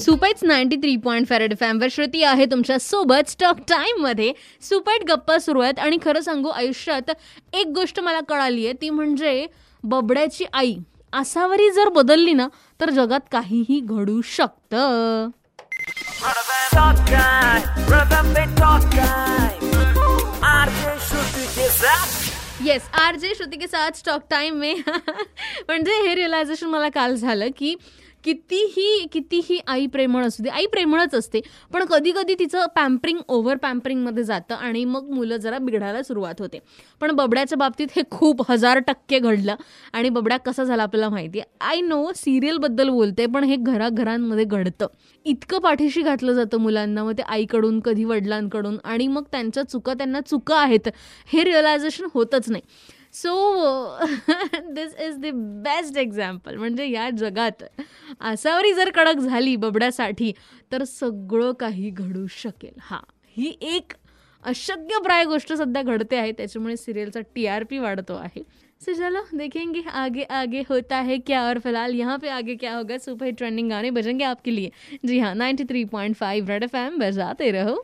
सुपाईट्स ninety three point farad फॅमवर श्रुती आहे तुमच्यासोबत. स्टॉक टाईममध्ये सुपाईट गप्पा सुरू आहेत. आणि खरं सांगू आयुष्यात एक गोष्ट मला कळाली आहे. ती म्हणजे बबड्याची आई आसावरी जर बदलली ना तर जगात काहीही घडू शकतं. येस आर जे श्रुती के साथ स्टॉक टाइम मे. म्हणजे हे रिअलायझेशन मला काल झालं की कितीही कितीही आई प्रेमळ असू दे आई प्रेमळच असते पण कधी कधी तिचं पॅम्परिंग ओव्हर पॅम्परिंगमध्ये जातं आणि मग मुलं जरा बिघडायला सुरुवात होते. पण बबड्याच्या बाबतीत हे खूप हजार टक्के घडलं आणि बबड्या कसा झाला आपल्याला माहिती आहे. आय नो सिरियलबद्दल बोलते पण हे घराघरांमध्ये घडतं. इतकं पाठीशी घातलं जातं मुलांना मग ते आईकडून कधी वडिलांकडून आणि मग त्यांच्या चुका त्यांना चुका आहेत हे रिअलायझेशन होतच नाही. So this is the best example म्हणजे या जगात आसावरी जर कडक झाली बबड्यासाठी तर सगळं काही घडू शकेल. हा ही एक अशक्यप्राय गोष्ट सध्या घडते आहे. त्याच्यामुळे सिरियलचा टी आर पी वाढतो आहे. सो चलो देखेंगे आगे आगे होता है क्या? और फिलहाल यहाँ पे आगे क्या होगा? सुपर ट्रेंडिंग गाने बजेंगे आपके लिए। जी हाँ 93.5 रेड एफ एम बजाते रहो।